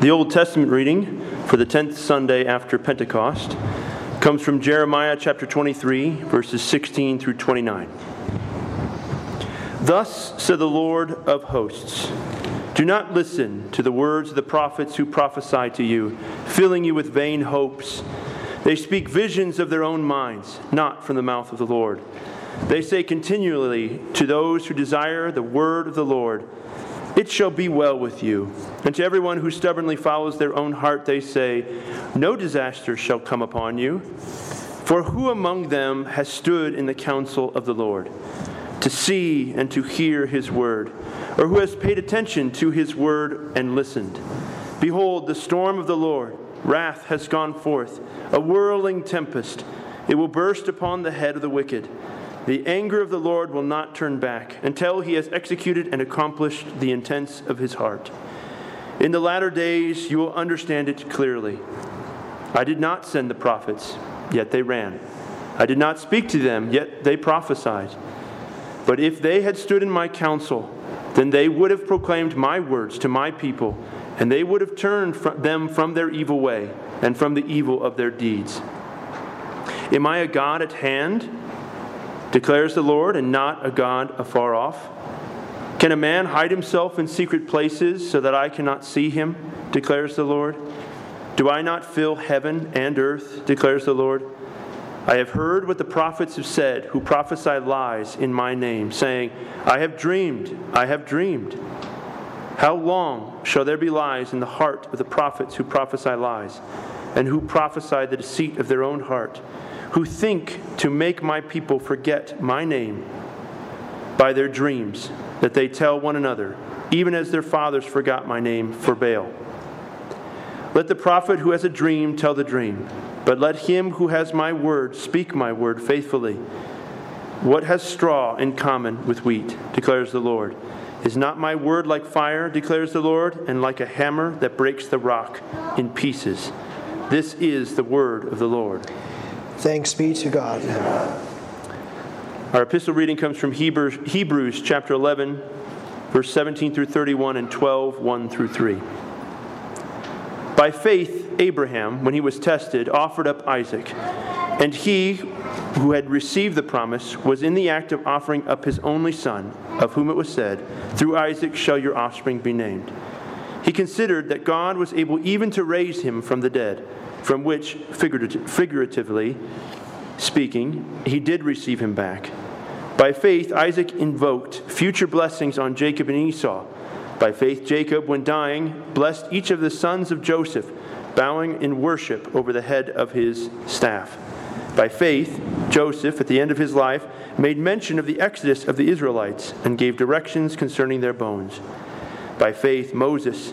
The Old Testament reading for the 10th Sunday after Pentecost comes from Jeremiah chapter 23, verses 16 through 29. Thus said the Lord of hosts Do not listen to the words of the prophets who prophesy to you, filling you with vain hopes. They speak visions of their own minds, not from the mouth of the Lord. They say continually to those who desire the word of the Lord, it shall be well with you. And to everyone who stubbornly follows their own heart, they say, No disaster shall come upon you. For who among them has stood in the counsel of the Lord, to see and to hear his word, or who has paid attention to his word and listened? Behold, the storm of the Lord, wrath has gone forth, a whirling tempest. It will burst upon the head of the wicked. The anger of the Lord will not turn back until he has executed and accomplished the intents of his heart. In the latter days you will understand it clearly. I did not send the prophets, yet they ran. I did not speak to them, yet they prophesied. But if they had stood in my counsel, then they would have proclaimed my words to my people, and they would have turned them from their evil way and from the evil of their deeds. Am I a God at hand? Declares the Lord, and not a God afar off? Can a man hide himself in secret places so that I cannot see him? declares the Lord. Do I not fill heaven and earth? declares the Lord. I have heard what the prophets have said, who prophesy lies in my name, saying, I have dreamed, I have dreamed. How long shall there be lies in the heart of the prophets who prophesy lies, and who prophesy the deceit of their own heart? Who think to make my people forget my name by their dreams that they tell one another, even as their fathers forgot my name for Baal. Let the prophet who has a dream tell the dream, but let him who has my word speak my word faithfully. What has straw in common with wheat, declares the Lord? Is not my word like fire, declares the Lord, and like a hammer that breaks the rock in pieces? This is the word of the Lord. Thanks be to God. Our epistle reading comes from Hebrews, Hebrews chapter 11, verse 17 through 31 and 12, 1 through 3. By faith, Abraham, when he was tested, offered up Isaac. And he who had received the promise was in the act of offering up his only son, of whom it was said, Through Isaac shall your offspring be named. He considered that God was able even to raise him from the dead from which, figuratively speaking, he did receive him back. By faith, Isaac invoked future blessings on Jacob and Esau. By faith, Jacob, when dying, blessed each of the sons of Joseph, bowing in worship over the head of his staff. By faith, Joseph, at the end of his life, made mention of the exodus of the Israelites and gave directions concerning their bones. By faith, Moses,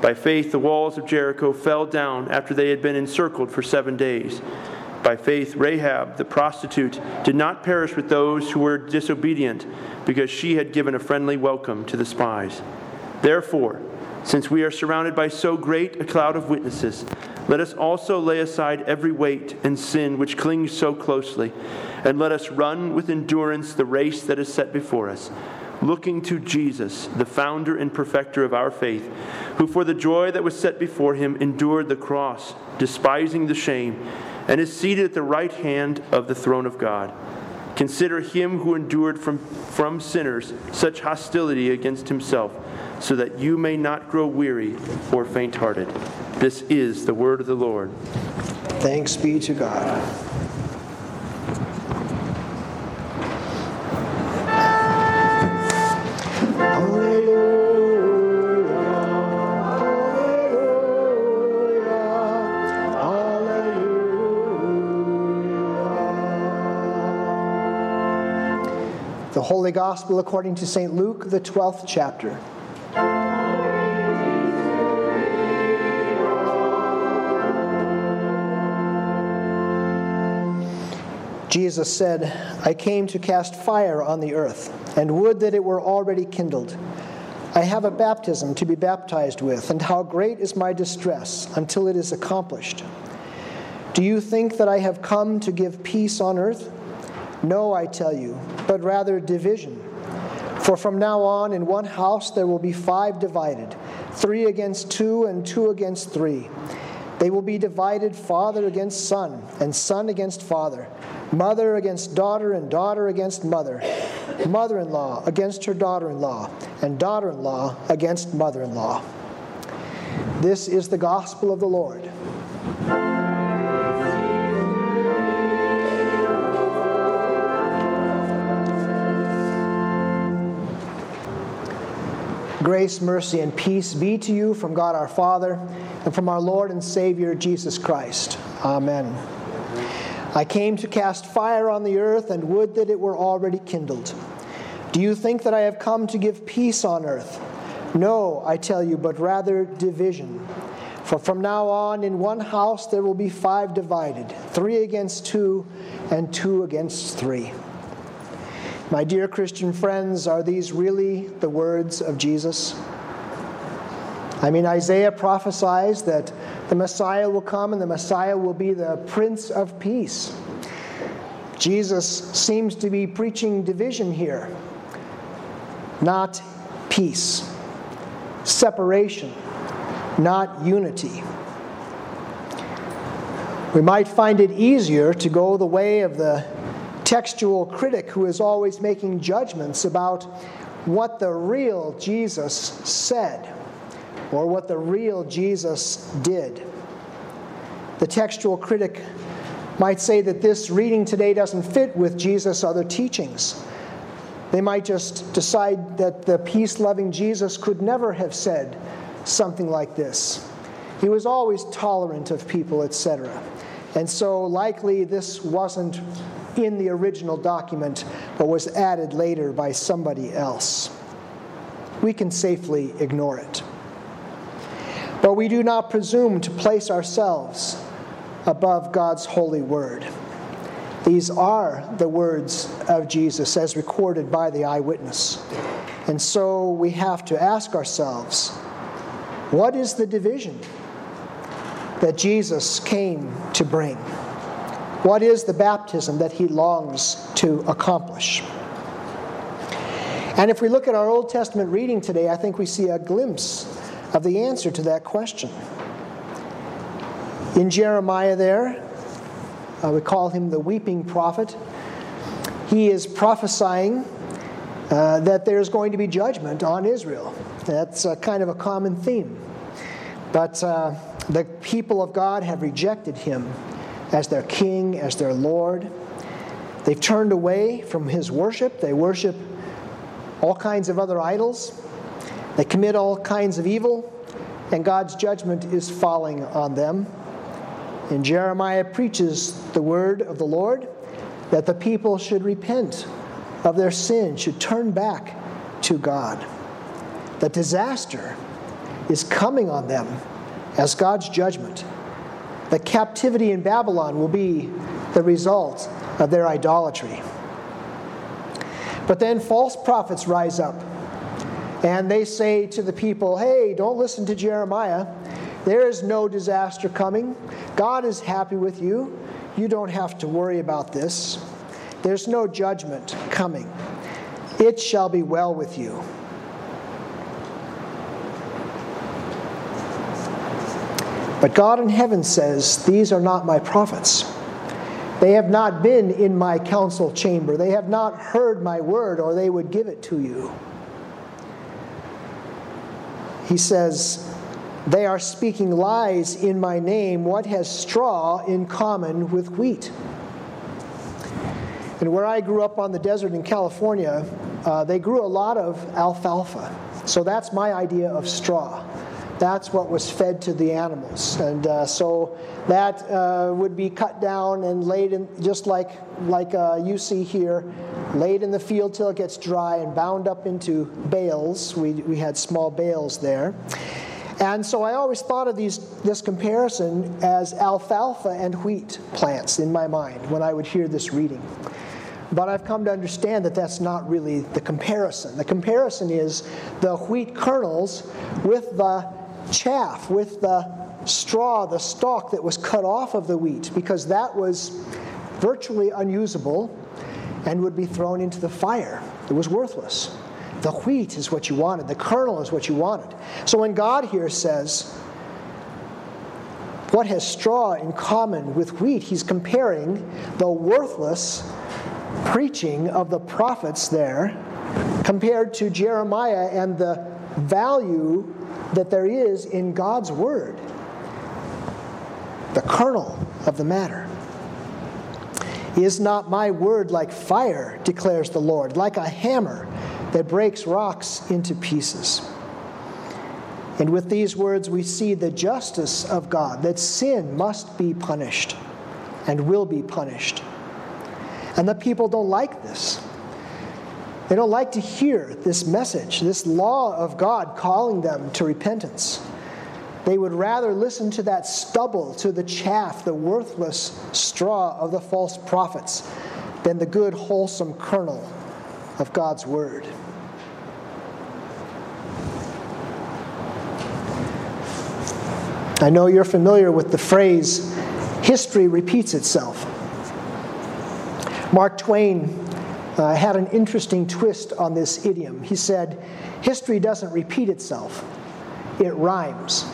By faith, the walls of Jericho fell down after they had been encircled for seven days. By faith, Rahab, the prostitute, did not perish with those who were disobedient, because she had given a friendly welcome to the spies. Therefore, since we are surrounded by so great a cloud of witnesses, let us also lay aside every weight and sin which clings so closely, and let us run with endurance the race that is set before us looking to Jesus, the founder and perfecter of our faith, who for the joy that was set before him endured the cross, despising the shame, and is seated at the right hand of the throne of God. Consider him who endured from, from sinners such hostility against himself, so that you may not grow weary or faint hearted. This is the word of the Lord. Thanks be to God. Holy Gospel according to St. Luke, the 12th chapter. Jesus said, I came to cast fire on the earth, and would that it were already kindled. I have a baptism to be baptized with, and how great is my distress until it is accomplished. Do you think that I have come to give peace on earth? No, I tell you, but rather division. For from now on, in one house there will be five divided three against two, and two against three. They will be divided father against son, and son against father mother against daughter, and daughter against mother, mother in law against her daughter in law, and daughter in law against mother in law. This is the gospel of the Lord. Grace, mercy, and peace be to you from God our Father and from our Lord and Savior Jesus Christ. Amen. I came to cast fire on the earth, and would that it were already kindled. Do you think that I have come to give peace on earth? No, I tell you, but rather division. For from now on, in one house there will be five divided three against two, and two against three. My dear Christian friends, are these really the words of Jesus? I mean, Isaiah prophesies that the Messiah will come and the Messiah will be the Prince of Peace. Jesus seems to be preaching division here, not peace, separation, not unity. We might find it easier to go the way of the textual critic who is always making judgments about what the real Jesus said or what the real Jesus did. The textual critic might say that this reading today doesn't fit with Jesus' other teachings. They might just decide that the peace loving Jesus could never have said something like this. He was always tolerant of people, etc. And so, likely, this wasn't in the original document, but was added later by somebody else. We can safely ignore it. But we do not presume to place ourselves above God's holy word. These are the words of Jesus as recorded by the eyewitness. And so we have to ask ourselves what is the division that Jesus came to bring? What is the baptism that he longs to accomplish? And if we look at our Old Testament reading today, I think we see a glimpse of the answer to that question. In Jeremiah, there, uh, we call him the weeping prophet. He is prophesying uh, that there's going to be judgment on Israel. That's uh, kind of a common theme. But uh, the people of God have rejected him as their king, as their Lord. They've turned away from his worship. They worship all kinds of other idols. They commit all kinds of evil, and God's judgment is falling on them. And Jeremiah preaches the word of the Lord that the people should repent of their sin, should turn back to God. The disaster is coming on them as God's judgment. The captivity in Babylon will be the result of their idolatry. But then false prophets rise up and they say to the people, hey, don't listen to Jeremiah. There is no disaster coming. God is happy with you. You don't have to worry about this. There's no judgment coming. It shall be well with you. But God in heaven says, These are not my prophets. They have not been in my council chamber. They have not heard my word, or they would give it to you he says, They are speaking lies in my name. What has straw in common with wheat? And where I grew up on the desert in California, uh, they grew a lot of alfalfa. So that's my idea of straw. That's what was fed to the animals. And uh, so that uh, would be cut down and laid in, just like, like uh, you see here, laid in the field till it gets dry and bound up into bales. We, we had small bales there. And so I always thought of these, this comparison as alfalfa and wheat plants in my mind when I would hear this reading. But I've come to understand that that's not really the comparison. The comparison is the wheat kernels with the chaff, with the straw, the stalk that was cut off of the wheat, because that was virtually unusable and would be thrown into the fire. It was worthless. The wheat is what you wanted, the kernel is what you wanted. So when God here says, What has straw in common with wheat? He's comparing the worthless preaching of the prophets there compared to Jeremiah and the value that there is in God's word, the kernel of the matter. Is not my word like fire, declares the Lord, like a hammer that breaks rocks into pieces? And with these words, we see the justice of God, that sin must be punished and will be punished. And the people don't like this. They don't like to hear this message, this law of God calling them to repentance. They would rather listen to that stubble, to the chaff, the worthless straw of the false prophets, than the good, wholesome kernel of God's word. I know you're familiar with the phrase, history repeats itself. Mark Twain uh, had an interesting twist on this idiom. He said, History doesn't repeat itself, it rhymes.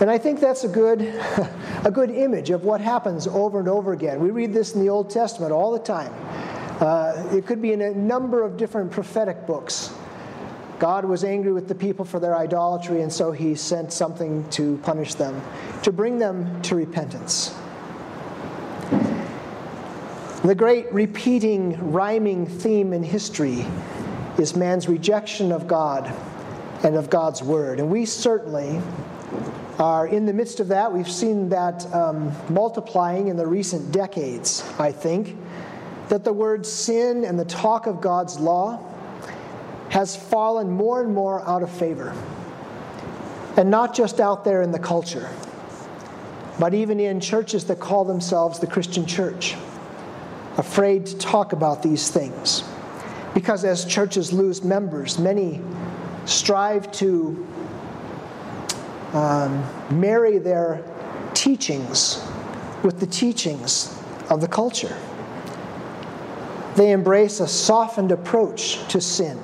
And I think that's a good, a good image of what happens over and over again. We read this in the Old Testament all the time. Uh, it could be in a number of different prophetic books. God was angry with the people for their idolatry, and so he sent something to punish them, to bring them to repentance. The great repeating, rhyming theme in history is man's rejection of God and of God's word. And we certainly are in the midst of that. We've seen that um, multiplying in the recent decades, I think, that the word sin and the talk of God's law has fallen more and more out of favor. And not just out there in the culture, but even in churches that call themselves the Christian church afraid to talk about these things. Because as churches lose members, many strive to um, marry their teachings with the teachings of the culture. They embrace a softened approach to sin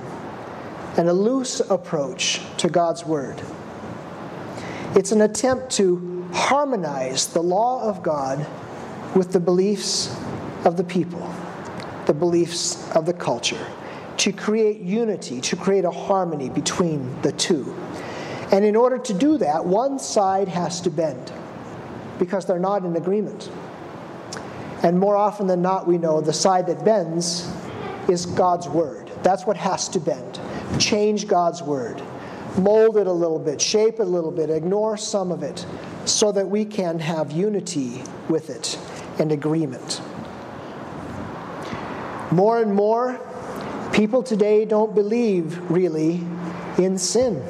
and a loose approach to God's Word. It's an attempt to harmonize the law of God with the beliefs of the people, the beliefs of the culture, to create unity, to create a harmony between the two. And in order to do that, one side has to bend because they're not in agreement. And more often than not, we know the side that bends is God's word. That's what has to bend. Change God's word, mold it a little bit, shape it a little bit, ignore some of it, so that we can have unity with it and agreement. More and more, people today don't believe really in sin.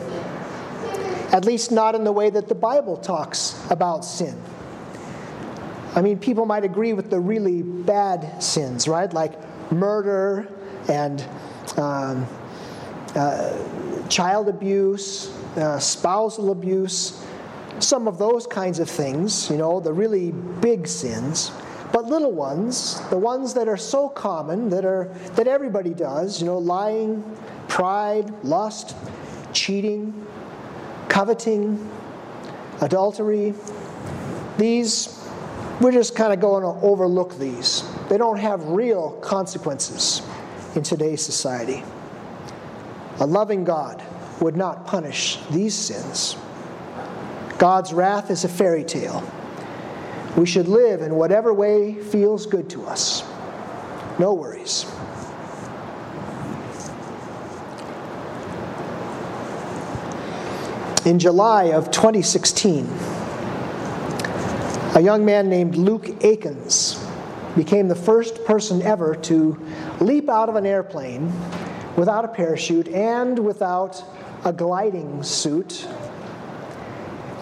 At least not in the way that the Bible talks about sin. I mean, people might agree with the really bad sins, right? Like murder and um, uh, child abuse, uh, spousal abuse, some of those kinds of things, you know, the really big sins. But little ones, the ones that are so common, that, are, that everybody does, you know, lying, pride, lust, cheating, coveting, adultery, these, we're just kind of going to overlook these. They don't have real consequences in today's society. A loving God would not punish these sins. God's wrath is a fairy tale. We should live in whatever way feels good to us. No worries. in July of 2016, a young man named Luke Aikens became the first person ever to leap out of an airplane without a parachute and without a gliding suit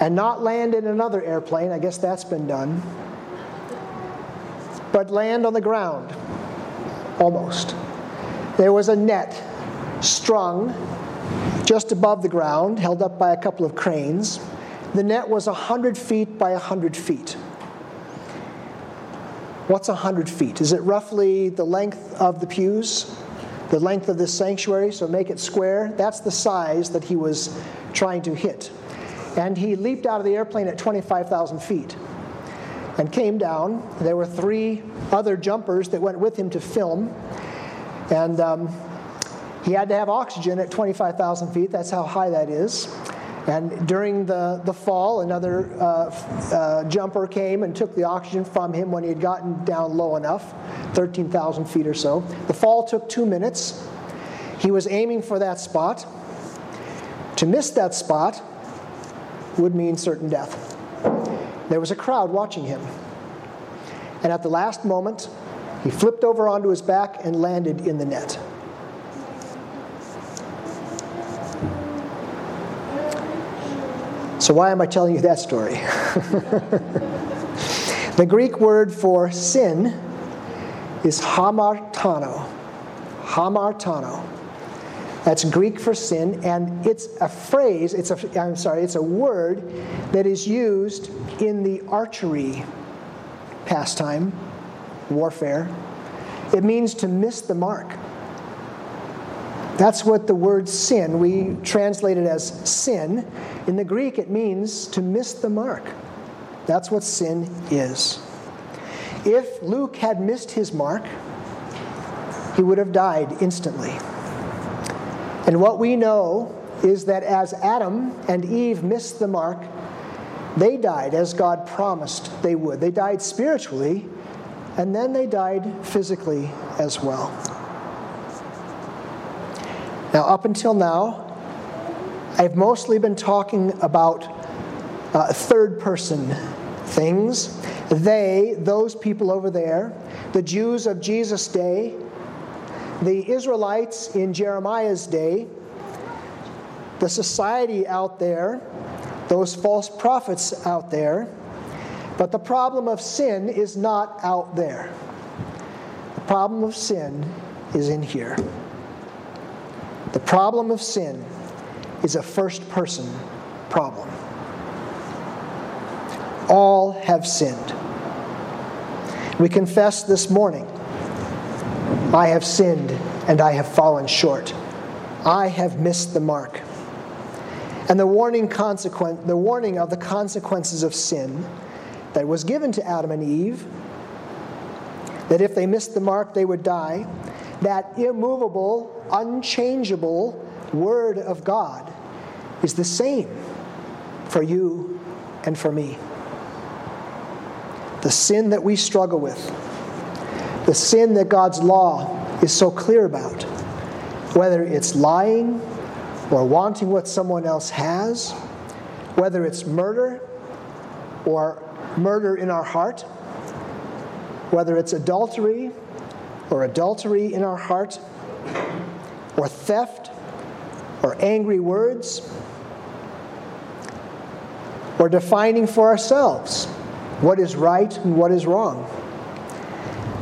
and not land in another airplane. I guess that's been done. But land on the ground, almost. There was a net strung just above the ground, held up by a couple of cranes. The net was 100 feet by 100 feet. What's 100 feet? Is it roughly the length of the pews? The length of this sanctuary? So make it square. That's the size that he was trying to hit. And he leaped out of the airplane at 25,000 feet and came down. There were three other jumpers that went with him to film. And um, he had to have oxygen at 25,000 feet. That's how high that is. And during the, the fall, another uh, uh, jumper came and took the oxygen from him when he had gotten down low enough, 13,000 feet or so. The fall took two minutes. He was aiming for that spot. To miss that spot would mean certain death. There was a crowd watching him. And at the last moment, he flipped over onto his back and landed in the net. So, why am I telling you that story? the Greek word for sin is hamartano. Hamartano. That's Greek for sin, and it's a phrase, it's a, I'm sorry, it's a word that is used in the archery pastime, warfare. It means to miss the mark. That's what the word sin, we translate it as sin. In the Greek, it means to miss the mark. That's what sin is. If Luke had missed his mark, he would have died instantly. And what we know is that as Adam and Eve missed the mark, they died as God promised they would. They died spiritually, and then they died physically as well. Now, up until now, I've mostly been talking about uh, third person things. They, those people over there, the Jews of Jesus' day, the Israelites in Jeremiah's day, the society out there, those false prophets out there. But the problem of sin is not out there. The problem of sin is in here. The problem of sin is a first person problem. All have sinned. We confess this morning I have sinned and I have fallen short. I have missed the mark. And the warning, consequent, the warning of the consequences of sin that was given to Adam and Eve, that if they missed the mark, they would die, that immovable, unchangeable Word of God is the same for you and for me. The sin that we struggle with, the sin that God's law is so clear about, whether it's lying or wanting what someone else has, whether it's murder or murder in our heart, whether it's adultery or adultery in our heart, or theft, or angry words, or defining for ourselves what is right and what is wrong.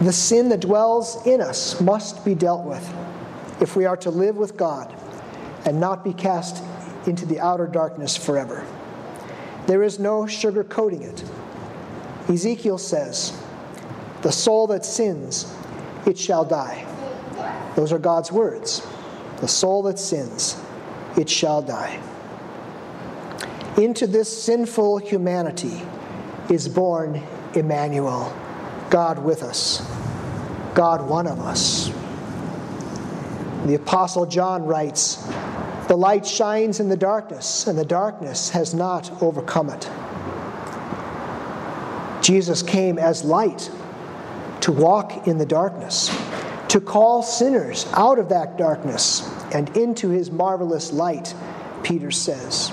The sin that dwells in us must be dealt with if we are to live with God and not be cast into the outer darkness forever. There is no sugarcoating it. Ezekiel says, The soul that sins it shall die. Those are God's words. The soul that sins, it shall die. Into this sinful humanity is born Emmanuel, God with us, God one of us. The Apostle John writes, The light shines in the darkness, and the darkness has not overcome it. Jesus came as light to walk in the darkness, to call sinners out of that darkness and into his marvelous light, Peter says.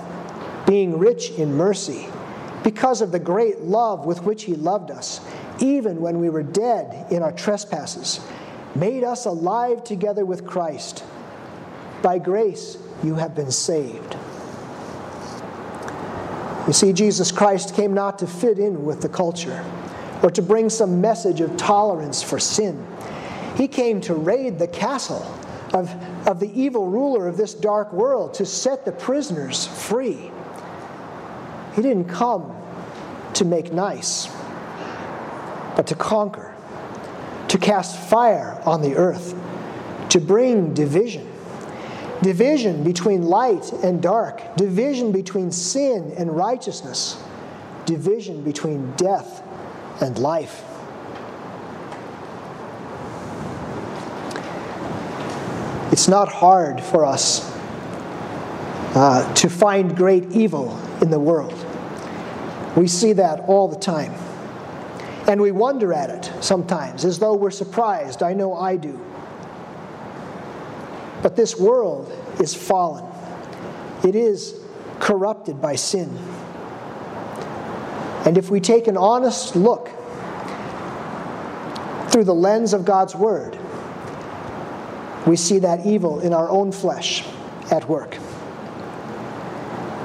being rich in mercy, because of the great love with which He loved us, even when we were dead in our trespasses, made us alive together with Christ. By grace you have been saved. You see, Jesus Christ came not to fit in with the culture or to bring some message of tolerance for sin. He came to raid the castle of, of the evil ruler of this dark world, to set the prisoners free. He didn't come to make nice, but to conquer, to cast fire on the earth, to bring division. Division between light and dark, division between sin and righteousness, division between death and life. It's not hard for us uh, to find great evil in the world. We see that all the time. And we wonder at it sometimes, as though we're surprised. I know I do. But this world is fallen, it is corrupted by sin. And if we take an honest look through the lens of God's Word, we see that evil in our own flesh at work.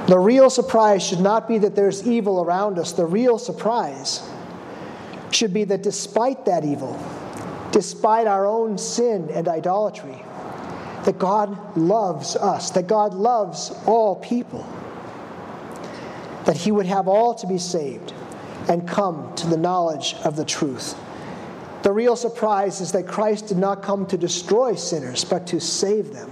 The real surprise should not be that there's evil around us. The real surprise should be that despite that evil, despite our own sin and idolatry, that God loves us, that God loves all people, that He would have all to be saved and come to the knowledge of the truth. The real surprise is that Christ did not come to destroy sinners, but to save them.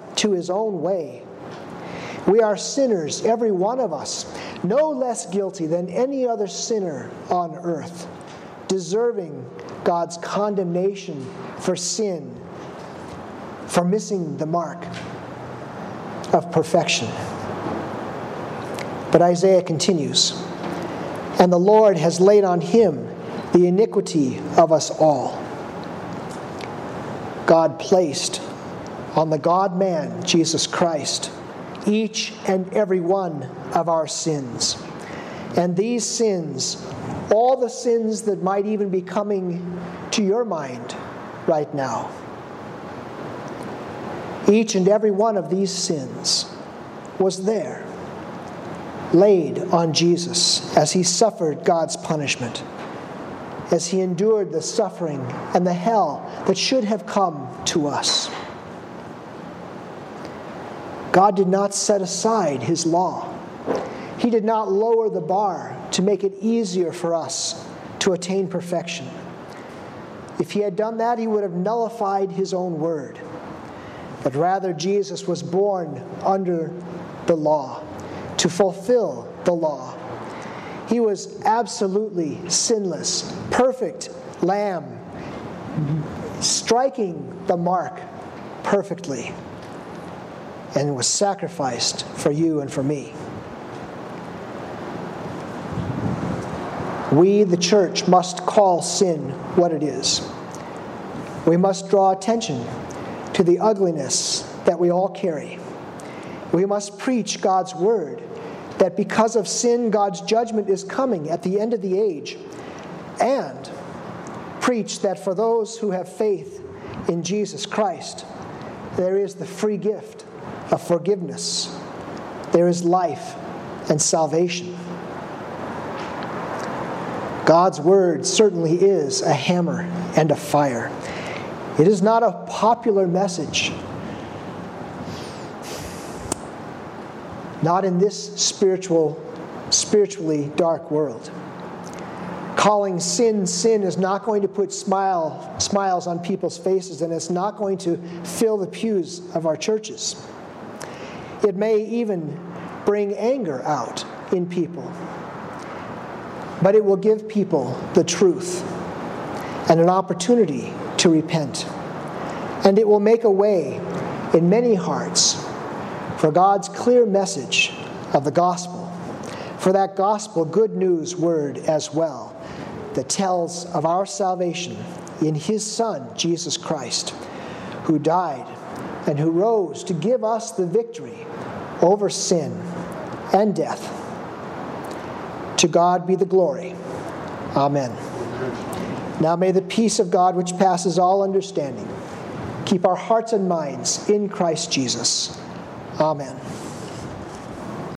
to his own way. We are sinners, every one of us, no less guilty than any other sinner on earth, deserving God's condemnation for sin, for missing the mark of perfection. But Isaiah continues, and the Lord has laid on him the iniquity of us all. God placed on the God man, Jesus Christ, each and every one of our sins. And these sins, all the sins that might even be coming to your mind right now, each and every one of these sins was there, laid on Jesus as he suffered God's punishment, as he endured the suffering and the hell that should have come to us. God did not set aside his law. He did not lower the bar to make it easier for us to attain perfection. If he had done that, he would have nullified his own word. But rather, Jesus was born under the law to fulfill the law. He was absolutely sinless, perfect lamb, striking the mark perfectly and was sacrificed for you and for me. We, the church, must call sin what it is. We must draw attention to the ugliness that we all carry. We must preach God's word that because of sin, God's judgment is coming at the end of the age, and preach that for those who have faith in Jesus Christ, there is the free gift of forgiveness. There is life and salvation. God's word certainly is a hammer and a fire. It is not a popular message. Not in this spiritual, spiritually dark world. Calling sin sin is not going to put smile, smiles on people's faces, and it's not going to fill the pews of our churches. It may even bring anger out in people. But it will give people the truth and an opportunity to repent. And it will make a way in many hearts for God's clear message of the gospel, for that gospel good news word as well, that tells of our salvation in His Son, Jesus Christ, who died and who rose to give us the victory over sin and death. To God be the glory. Amen. Now may the peace of God, which passes all understanding, keep our hearts and minds in Christ Jesus. Amen.